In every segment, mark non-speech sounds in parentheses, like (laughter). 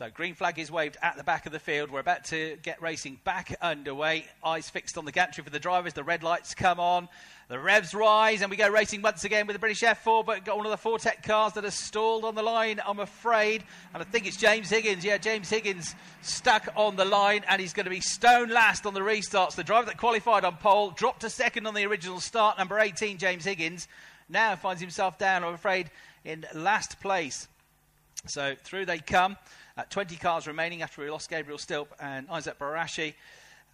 So green flag is waved at the back of the field. We're about to get racing back underway. Eyes fixed on the gantry for the drivers. The red lights come on. The revs rise, and we go racing once again with the British F4, but got one of the Fortec cars that are stalled on the line, I'm afraid. And I think it's James Higgins. Yeah, James Higgins stuck on the line, and he's going to be stone last on the restarts. The driver that qualified on pole dropped a second on the original start. Number 18, James Higgins, now finds himself down, I'm afraid, in last place. So through they come. Uh, 20 cars remaining after we lost Gabriel Stilp and Isaac Barashi.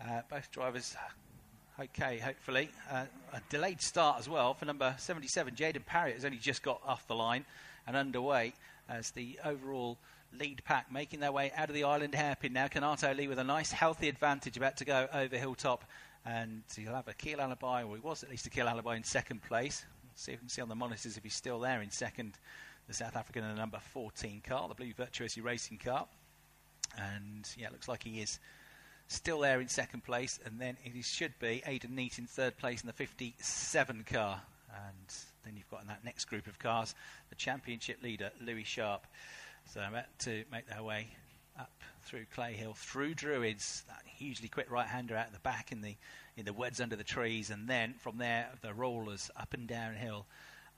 Uh, both drivers okay, hopefully. Uh, a delayed start as well for number 77. Jaden Pariat has only just got off the line and underway as the overall lead pack making their way out of the island hairpin now. Kanato Lee with a nice healthy advantage about to go over Hilltop and he'll have Akil Alibhai, or he was at least Akil Alibhai in second place. see if we can see on the monitors if he's still there in second the South African in the number 14 car, the blue Virtuosi racing car. And yeah, it looks like he is still there in second place. And then it should be Aiden Neate in third place in the 57 car. And then you've got in that next group of cars the championship leader, Louis Sharp. So about to make their way up through Clay Hill, through Druids, that hugely quick right-hander out the back in the in the woods under the trees, and then from there the rollers up and down hill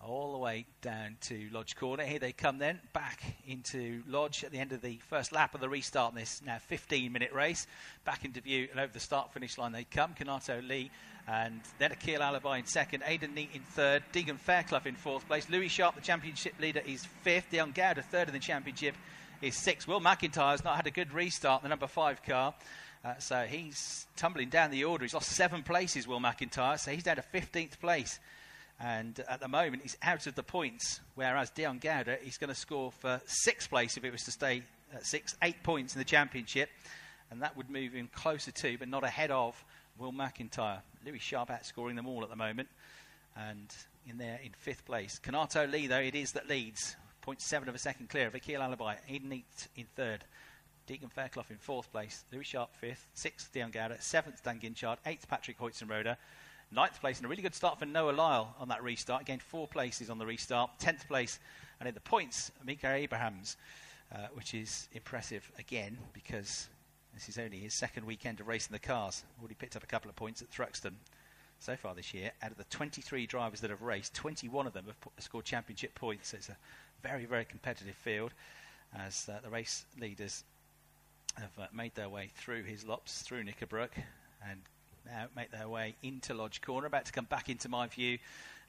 all the way down to Lodge Corner. Here they come then, back into Lodge at the end of the first lap of the restart in this now 15 minute race. Back into view and over the start finish line they come. Kanato Lee and then Akil Alibhai in second, Aiden Neate in third, Deagen Fairclough in fourth place. Louis Sharp, the championship leader, is fifth. Dion Gowda, third in the championship, is sixth. Will McIntyre has not had a good restart, the number five car. Uh, so he's tumbling down the order. He's lost seven places, Will McIntyre. So he's down to 15th place. And at the moment, he's out of the points, whereas Dion Gowda, he's going to score for sixth place if it was to stay at six, eight points in the championship. And that would move him closer to, but not ahead of, Will McIntyre. Louis Sharp outscoring them all at the moment. And in there in fifth place. Kanato Lee, though, it is that leads. 0.7 of a second clear of Akil Alibhai. Aiden Neate in third. Deagen Fairclough in fourth place. Louis Sharp fifth. Sixth, Dion Gowda. Seventh, Dan Guinchard. Eighth, Patrick Heuzenroeder. Ninth place and a really good start for Noah Lisle on that restart. Gained four places on the restart. Tenth place and in the points, Mika Abrahams, uh, which is impressive again because this is only his second weekend of racing the cars. Already picked up a couple of points at Thruxton so far this year. Out of the 23 drivers that have raced, 21 of them have p- scored championship points. So it's a very, very competitive field as uh, the race leaders have uh, made their way through Hislop's, through Knickerbrook, and now make their way into Lodge Corner, about to come back into my view,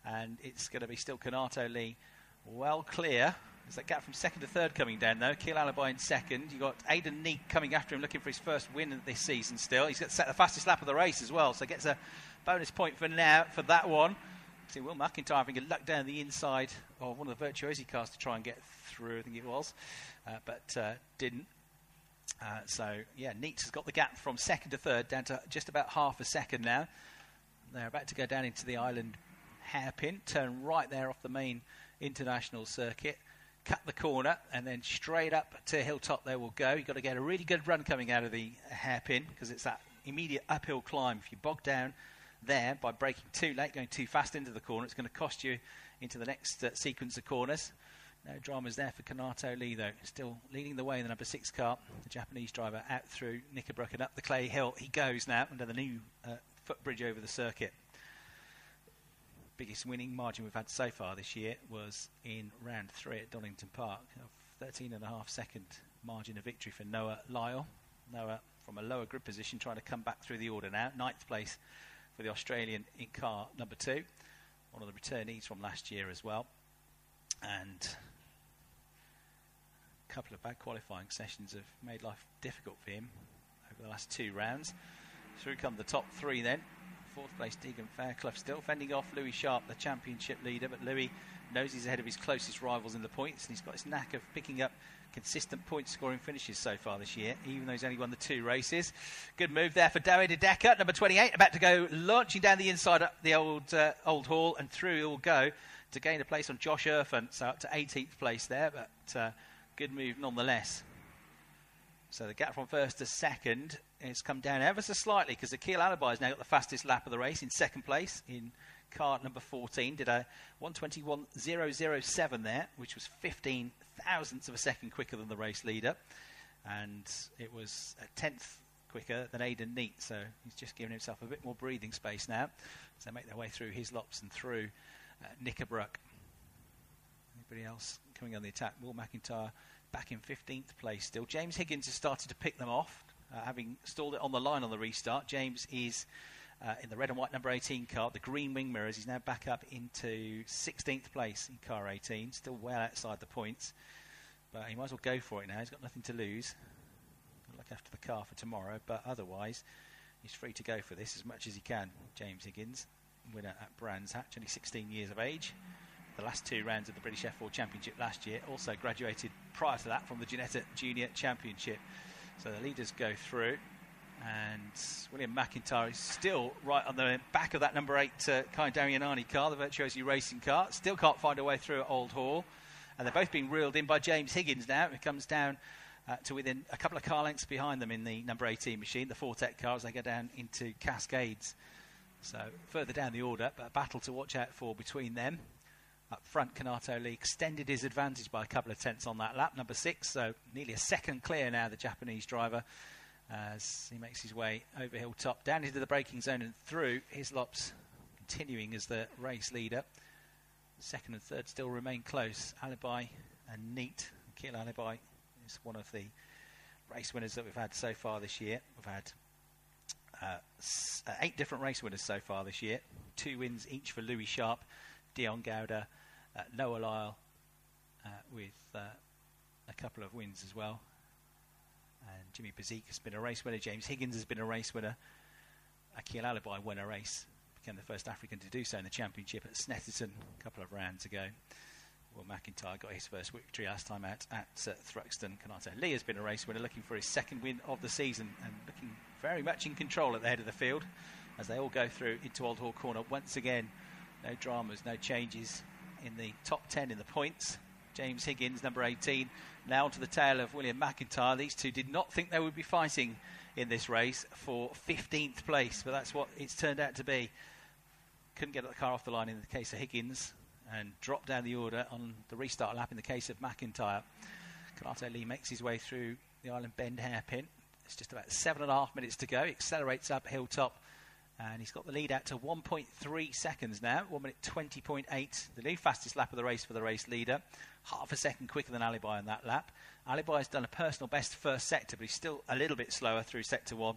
and it's going to be still Kanato Lee well clear. There's that gap from second to third coming down though. Akil Alibhai in second. You've got Aiden Neate coming after him, looking for his first win this season still. He's got set the fastest lap of the race as well, so gets a bonus point for now for that one. See Will McIntyre having a luck down the inside of one of the Virtuosi cars to try and get through, I think it was, uh, but uh, didn't. Uh, so, yeah, Neate has got the gap from second to third down to just about half a second now. They're about to go down into the island hairpin, turn right there off the main international circuit, cut the corner, and then straight up to Hilltop they will go. You've got to get a really good run coming out of the hairpin because it's that immediate uphill climb. If you bog down there by braking too late, going too fast into the corner, it's going to cost you into the next uh, sequence of corners. No dramas there for Kanato Lee, though. Still leading the way in the number six car. The Japanese driver out through Knickerbrook and up the clay hill. He goes now under the new uh, footbridge over the circuit. Biggest winning margin we've had so far this year was in round three at Donington Park. A 13 and a half second margin of victory for Noah Lisle. Noah from a lower grid position trying to come back through the order now. Ninth place for the Australian in car number two. One of the returnees from last year as well. And couple of bad qualifying sessions have made life difficult for him over the last two rounds. Through come the top three then. Fourth place, Deagen Fairclough still fending off Louis Sharp, the championship leader, but Louis knows he's ahead of his closest rivals in the points, and he's got his knack of picking up consistent point scoring finishes so far this year, even though he's only won the two races. Good move there for David Decker, number 28, about to go launching down the inside of the old uh, old hall, and through he will go to gain a place on Josh Irfan, so up to 18th place there, but uh, good move nonetheless. So the gap from first to second has come down ever so slightly because Akil Alibhai has now got the fastest lap of the race in second place in car number 14. Did a 121.007 there, which was 15 thousandths of a second quicker than the race leader. and it was a tenth quicker than Aiden Neate, so he's just giving himself a bit more breathing space now. So they make their way through Hislop's and through uh, Knickerbrook. Anybody else coming on the attack? Will McIntyre back in 15th place still. James Higgins has started to pick them off, uh, having stalled it on the line on the restart. James is uh, in the red and white number 18 car, the green wing mirrors. He's now back up into 16th place in car 18, still well outside the points. But he might as well go for it now. He's got nothing to lose. look after the car for tomorrow, but otherwise, he's free to go for this as much as he can. James Higgins, winner at Brands Hatch, only 16 years of age. The last two rounds of the British F4 Championship last year, also graduated prior to that from the Ginetta Junior Championship. So the leaders go through and William McIntyre is still right on the back of that number eight uh, Kai Daryanani car, the Virtuosi racing car. Still can't find a way through at Old Hall. And they're both being reeled in by James Higgins now. It comes down uh, to within a couple of car lengths behind them in the number 18 machine, the Fortec car, as they go down into Cascades. So further down the order, but a battle to watch out for between them. Up front, Kanato Lee extended his advantage by a couple of tenths on that lap, number six, so nearly a second clear now, the Japanese driver as he makes his way over Hilltop, down into the braking zone and through. his Hislops continuing as the race leader. Second and third still remain close. Alibhai and Neate. Akil Alibhai is one of the race winners that we've had so far this year. We've had uh, uh, eight different race winners so far this year. Two wins each for Louis Sharp, Dion Gowda, uh, Noah Lisle, uh, with uh, a couple of wins as well. And Jimmy Bazik has been a race winner. James Higgins has been a race winner. Akil Alibhai won a race, became the first African to do so in the championship at Snetterton a couple of rounds ago. Well, McIntyre got his first victory last time out at uh, Thruxton. Kanato Lee has been a race winner, looking for his second win of the season and looking very much in control at the head of the field as they all go through into Old Hall Corner. Once again, no dramas, no changes in the top 10 in the points. James Higgins, number 18, now to the tail of William McIntyre. These two did not think they would be fighting in this race for 15th place, but that's what it's turned out to be. Couldn't get the car off the line in the case of Higgins and dropped down the order on the restart lap in the case of McIntyre. Kanato Lee makes his way through the Island Bend hairpin. It's just about seven and a half minutes to go. He accelerates up Hilltop and he's got the lead out to 1.3 seconds now, 1 minute 20.8, the new fastest lap of the race for the race leader. Half a second quicker than Alibhai on that lap. Alibhai has done a personal best first sector, but he's still a little bit slower through sector 1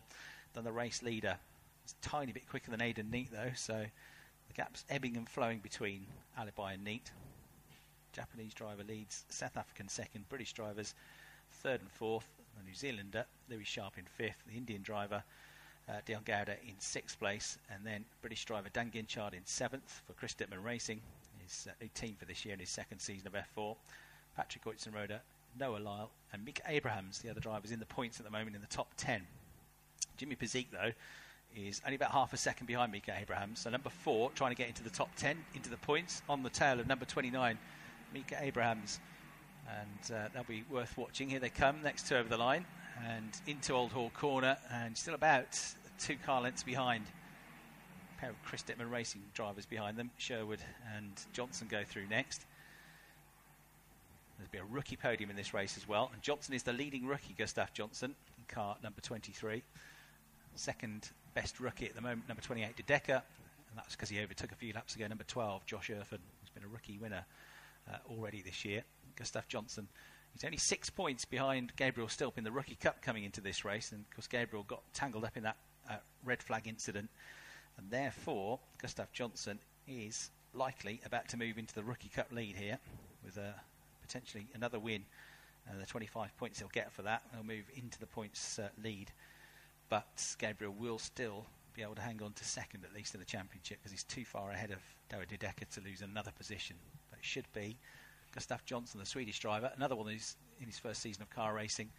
than the race leader. He's a tiny bit quicker than Aiden Neate, though, so the gap's ebbing and flowing between Alibhai and Neate. Japanese driver leads, South African second, British drivers third and fourth, the New Zealander, Louis Sharp in fifth, the Indian driver uh, Dion in sixth place, and then British driver Dan Guinchard in seventh for Chris Dittmann Racing, his uh, new team for this year in his second season of F4. Patrick Heuzenroeder, Noah Lisle, and Mick Abrahams, the other drivers in the points at the moment in the top 10. Jimmy Pazik, though, is only about half a second behind Mika Abrahams. So number four, trying to get into the top 10, into the points, on the tail of number 29, Mika Abrahams. And uh, that'll be worth watching. Here they come, next two over the line and into Old Hall Corner, and still about two car lengths behind. A pair of Chris Dittmann racing drivers behind them. Sherwood and Johnson go through next. There's be a rookie podium in this race as well, and Johnson is the leading rookie, Gustav Johnson, car number 23. Second best rookie at the moment, number 28, De Decker, and that's because he overtook a few laps ago, number 12, Josh Irfan, who's been a rookie winner uh, already this year. Gustav Johnson He's only six points behind Gabriel Stilp in the Rookie Cup coming into this race, and of course Gabriel got tangled up in that uh, red flag incident, and therefore Gustav Johnson is likely about to move into the Rookie Cup lead here with uh, potentially another win, and the 25 points he'll get for that, he'll move into the points uh, lead. But Gabriel will still be able to hang on to second at least in the championship because he's too far ahead of Doa Decker to lose another position. But it should be Gustav Johnson, the Swedish driver, another one who's in his first season of car racing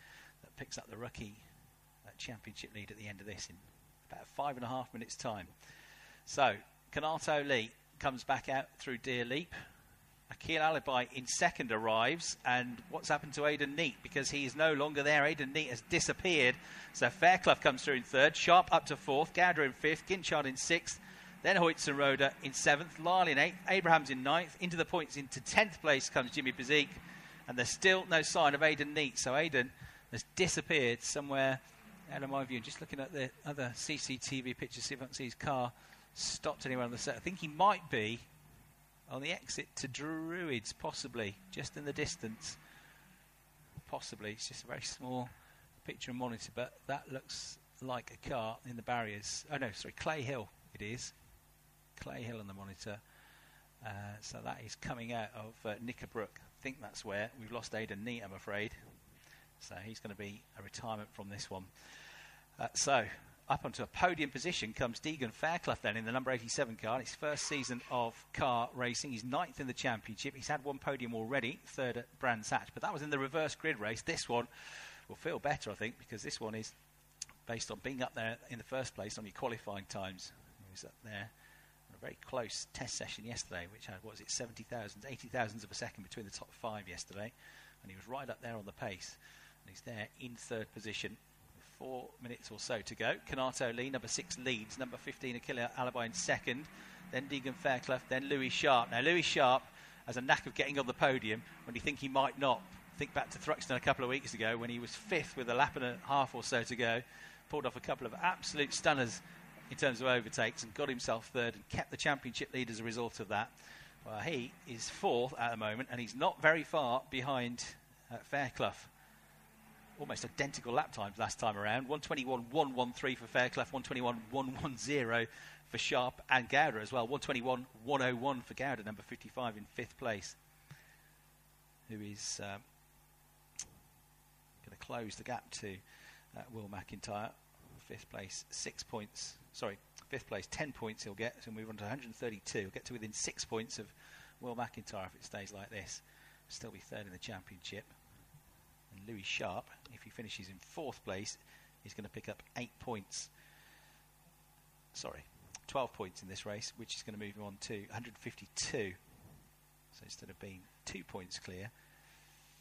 that picks up the rookie uh, championship lead at the end of this in about five and a half minutes' time. So, Kanato Lee comes back out through Deer Leap. Akil Alibhai in second arrives, and what's happened to Aiden Neate because he is no longer there. Aiden Neate has disappeared. So Fairclough comes through in third, Sharp up to fourth, Gowda in fifth, Guinchard in sixth, then Hoytson in seventh, Lisle in eighth, Abrahams in ninth. Into the points into tenth place comes Jimmy Bazik, and there's still no sign of Aiden Neate. So Aidan has disappeared somewhere out my view. Just looking at the other CCTV pictures, see if I can see his car stopped anywhere on the set. I think he might be on the exit to Druids, possibly, just in the distance. Possibly. It's just a very small picture and monitor, but that looks like a car in the barriers. Oh no, sorry, Clay Hill it is. Clay Hill on the monitor. Uh, so that is coming out of uh, Knickerbrook. I think that's where we've lost Aiden Neate, I'm afraid. So he's going to be a retirement from this one. Uh, so up onto a podium position comes Deagen Fairclough then in the number 87 car. His first season of car racing. He's ninth in the championship. He's had one podium already, third at Brands Hatch, but that was in the reverse grid race. This one will feel better, I think, because this one is based on being up there in the first place on your qualifying times. He was up there on a very close test session yesterday, which had, what was it, 70,000, 80 thousandths of a second between the top five yesterday, and he was right up there on the pace. And he's there in third position four minutes or so to go. Kanato Lee, number six, leads. Number 15, Akil Alibhai in second. Then Deagen Fairclough. Then Louis Sharp. Now, Louis Sharp has a knack of getting on the podium when you think he might not. Think back to Thruxton a couple of weeks ago when he was fifth with a lap and a half or so to go. Pulled off a couple of absolute stunners in terms of overtakes and got himself third and kept the championship lead as a result of that. Well, he is fourth at the moment and he's not very far behind uh, Fairclough almost identical lap times last time around. 121.113 for Fairclough, 121.110 for Sharp and Gowda as well. 121.101 for Gowda, number 55 in fifth place, who is uh, going to close the gap to uh, Will McIntyre. Fifth place, six points. Sorry, fifth place, 10 points he'll get. So move on to 132. He'll get to within six points of Will McIntyre if it stays like this. Still be third in the championship. And Louis Sharp, if he finishes in fourth place, is going to pick up eight points. Sorry, 12 points in this race, which is going to move him on to 152. So instead of being two points clear,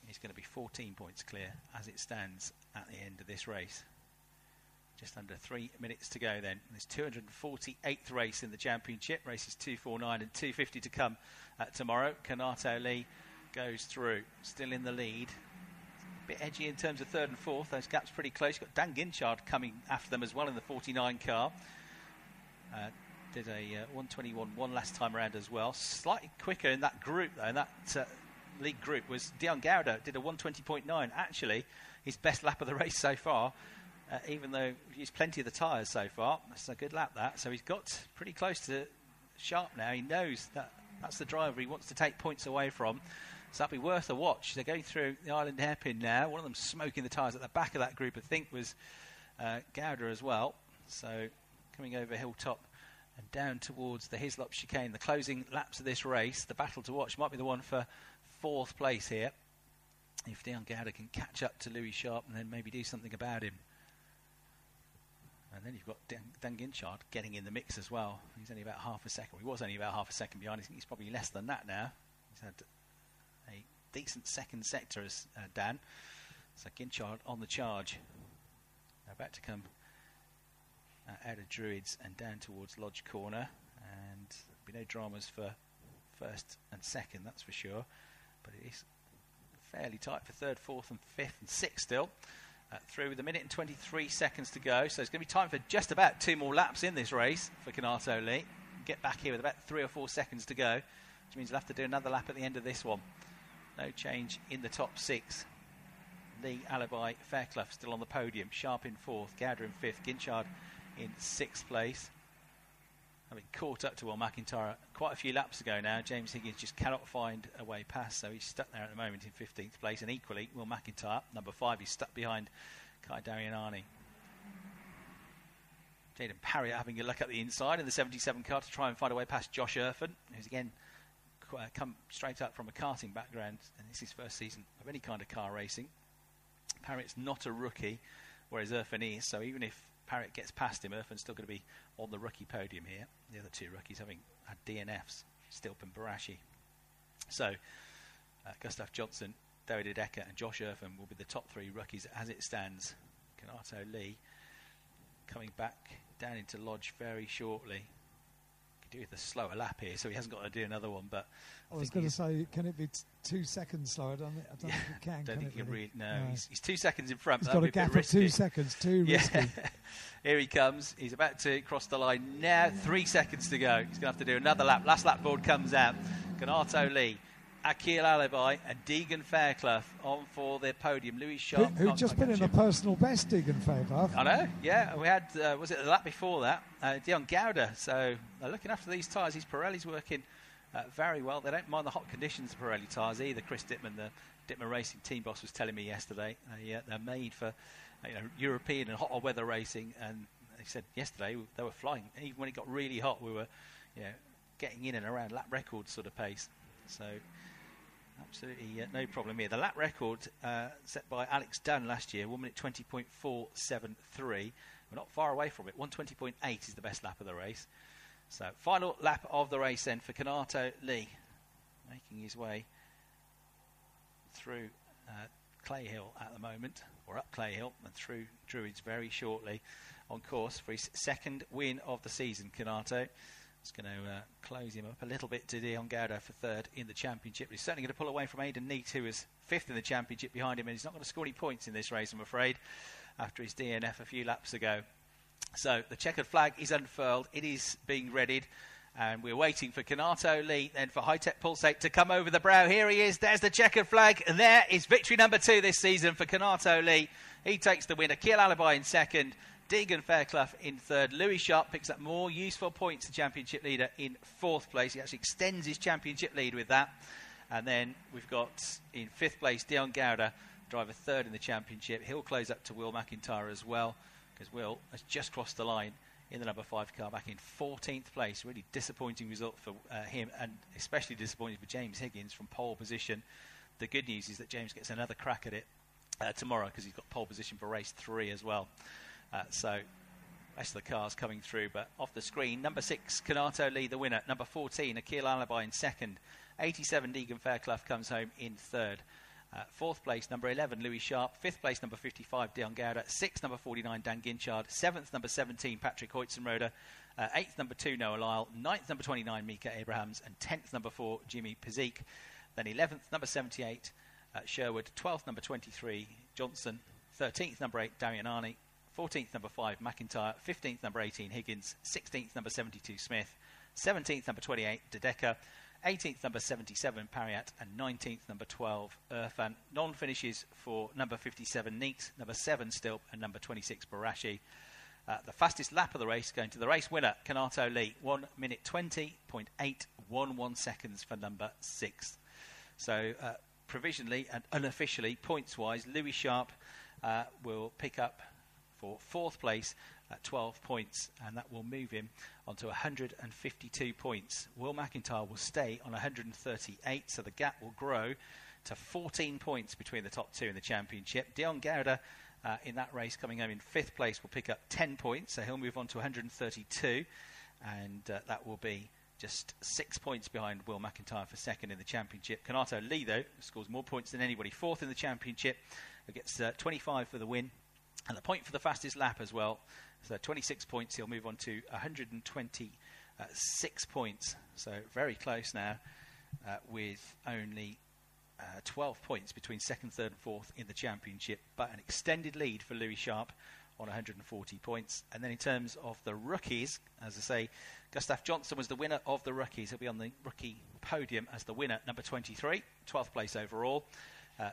he's going to be 14 points clear as it stands at the end of this race. Just under three minutes to go then. There's 248th race in the championship. Races 249 and 250 to come uh, tomorrow. Kanato Lee goes through, still in the lead bit edgy in terms of third and fourth. Those gaps pretty close. You've got Dan Guinchard coming after them as well in the 49 car. Uh, did a uh, 121.1 last time around as well. Slightly quicker in that group though. In that uh, league group was Dion Gowda. Did a 120.9. Actually, his best lap of the race so far. Uh, even though he's plenty of the tyres so far, that's a good lap that. So he's got pretty close to Sharp now. He knows that that's the driver he wants to take points away from. So that'll be worth a watch. They're going through the Island hairpin now. One of them smoking the tyres at the back of that group, I think, was uh, Gowda as well. So coming over Hilltop and down towards the Hislop chicane. The closing laps of this race, the battle to watch, might be the one for fourth place here. If Dion Gowda can catch up to Louis Sharp and then maybe do something about him. And then you've got Dan, Dan Guinchard getting in the mix as well. He's only about half a second. He was only about half a second behind. He's probably less than that now. He's had decent second sector as uh, Dan. So Guinchard on the charge. Now back to come uh, out of Druids and down towards Lodge Corner. And there'll be no dramas for first and second, that's for sure. But it is fairly tight for third, fourth, and fifth, and sixth still. Uh, through with a minute and 23 seconds to go. So it's going to be time for just about two more laps in this race for Kanato Lee. Get back here with about three or four seconds to go, which means he'll have to do another lap at the end of this one. No change in the top six. Lee, Alibhai, Fairclough still on the podium. Sharp in fourth, Gowda in fifth, Guinchard in sixth place. Having caught up to Will McIntyre quite a few laps ago now, James Higgins just cannot find a way past, so he's stuck there at the moment in 15th place. And equally, Will McIntyre, number five, he's stuck behind Kai Daryanani. Jaden Pariat having a look at the inside in the 77 car to try and find a way past Josh Irfan, who's again uh, come straight up from a karting background, and this is his first season of any kind of car racing. Pariat's not a rookie, whereas Irfan is, so even if Pariat gets past him, Irfan's still going to be on the rookie podium here. The other two rookies having had DNFs, Stilp and Barashi. So, uh, Gustav Johnson, David Decker, and Josh Irfan will be the top three rookies as it stands. Kanato Lee coming back down into Lodge very shortly. Do the slower lap here, so he hasn't got to do another one. But I, I was going to say, can it be t- two seconds slower? I don't, I don't yeah, think it (laughs) can. don't can think it he really? really, no, no. He's, he's, two seconds in front. He's got a gap of two seconds. Too (laughs) yeah. risky. here he comes. He's about to cross the line now. Three seconds to go. He's going to have to do another lap. Last lap board comes out. Kanato Lee Akil Alibhai and Deagen Fairclough on for their podium. Louis Sharp. Who, who just been in a personal best, Deagen Fairclough. I know, yeah. We had, uh, was it the lap before that? Uh, Dion Gowda. So they're looking after these tyres. These Pirelli's working uh, very well. They don't mind the hot conditions of Pirelli tyres either. Chris Dittmann, the Dittmann Racing team boss, was telling me yesterday. Uh, they're made for you know, European and hot weather racing. And they said yesterday they were flying. Even when it got really hot, we were you know, getting in and around lap record sort of pace. So Absolutely, uh, no problem here. The lap record uh, set by Alex Dunne last year, 1 minute 20.473. We're not far away from it. 120.8 is the best lap of the race. So, final lap of the race then for Kanato Lee, making his way through uh, Clay Hill at the moment, or up Clay Hill, and through Druids very shortly on course for his second win of the season, Kanato. It's going to uh, close him up a little bit to Dion Gowda for third in the championship. He's certainly going to pull away from Aiden Neate, who is fifth in the championship behind him, and he's not going to score any points in this race, I'm afraid, after his DNF a few laps ago. So the checkered flag is unfurled. It is being readied. And we're waiting for Kanato Lee and for Hitech Pulse-Eight to come over the brow. Here he is. There's the checkered flag. And there is victory number two this season for Kanato Lee. He takes the win. Akil Alibhai in second. Deagen Fairclough in third. Louis Sharp picks up more useful points, the championship leader, in fourth place. He actually extends his championship lead with that. And then we've got in fifth place Dion Gowda, driver third in the championship. He'll close up to Will McIntyre as well, because Will has just crossed the line in the number five car back in 14th place. Really disappointing result for uh, him, and especially disappointing for James Higgins from pole position. The good news is that James gets another crack at it uh, tomorrow because he's got pole position for race three as well. Uh, so of the cars coming through, but off the screen, number six, Kanato Lee, the winner. Number 14, Akil Alibhai in second. 87, Deagen Fairclough comes home in third. Uh, fourth place, number 11, Louis Sharp. Fifth place, number 55, Dion Gowda. Sixth, number 49, Dan Guinchard. Seventh, number 17, Patrick Heuzenroeder. Uh, eighth, number two, Noah Lisle. Ninth, number 29, Mika Abrahams. And tenth, number four, Jimmy Pizik. Then 11th, number 78, uh, Sherwood. 12th, number 23, Johnson. 13th, number 8, Daryanani. 14th, number 5, McIntyre. 15th, number 18, Higgins. 16th, number 72, Smith. 17th, number 28, Dedeka. 18th, number 77, Pariat. And 19th, number 12, Irfan. Non finishes for number 57, Neate. Number 7, Stilp. And number 26, Barashi. Uh, the fastest lap of the race going to the race winner, Kanato Lee. 1 minute 20.811 seconds for number 6. So, uh, provisionally and unofficially, points wise, Louis Sharp uh, will pick up for fourth place at 12 points, and that will move him onto 152 points. Will McIntyre will stay on 138, so the gap will grow to 14 points between the top two in the championship. Dion Gowda uh, in that race coming home in fifth place will pick up 10 points, so he'll move on to 132, and uh, that will be just six points behind Will McIntyre for second in the championship. Kanato Lee, though, scores more points than anybody, fourth in the championship, gets uh, 25 for the win and the point for the fastest lap as well. So 26 points, he'll move on to 126 points. So very close now, uh, with only uh, 12 points between second, third, and fourth in the championship, but an extended lead for Louis Sharp on 140 points. And then in terms of the rookies, as I say, Gustav Johnson was the winner of the rookies. He'll be on the rookie podium as the winner, number 23, 12th place overall. Uh,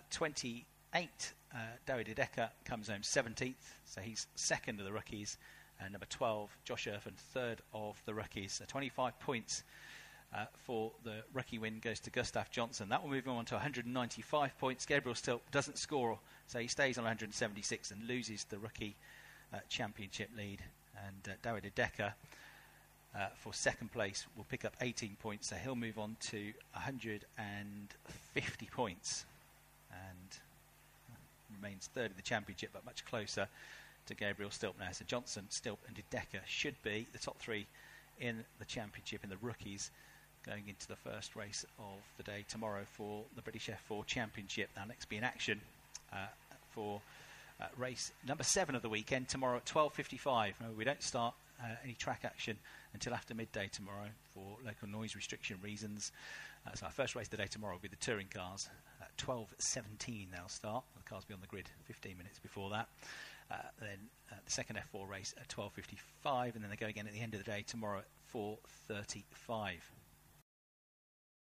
28 uh, David Decker comes home 17th, so he's second of the rookies. And number 12, Josh Irfan, third of the rookies. So 25 points uh, for the rookie win goes to Gustav Johnson. That will move him on to 195 points. Gabriel still doesn't score, so he stays on 176 and loses the rookie uh, championship lead. And uh, David Decker uh, for second place will pick up 18 points, so he'll move on to 150 points. Remains third in the championship, but much closer to Gabriel Stilp now. So Johnson, Stilp, and Decker should be the top three in the championship in the rookies going into the first race of the day tomorrow for the British F4 Championship. Now, next be in action uh, for uh, race number seven of the weekend tomorrow at 12:55. No, we don't start uh, any track action until after midday tomorrow for local noise restriction reasons. Uh, so our first race of the day tomorrow will be the touring cars. At 12.17 they'll start. The cars will be on the grid 15 minutes before that. Uh, then uh, the second F4 race at 12.55 and then they go again at the end of the day tomorrow at 4.35.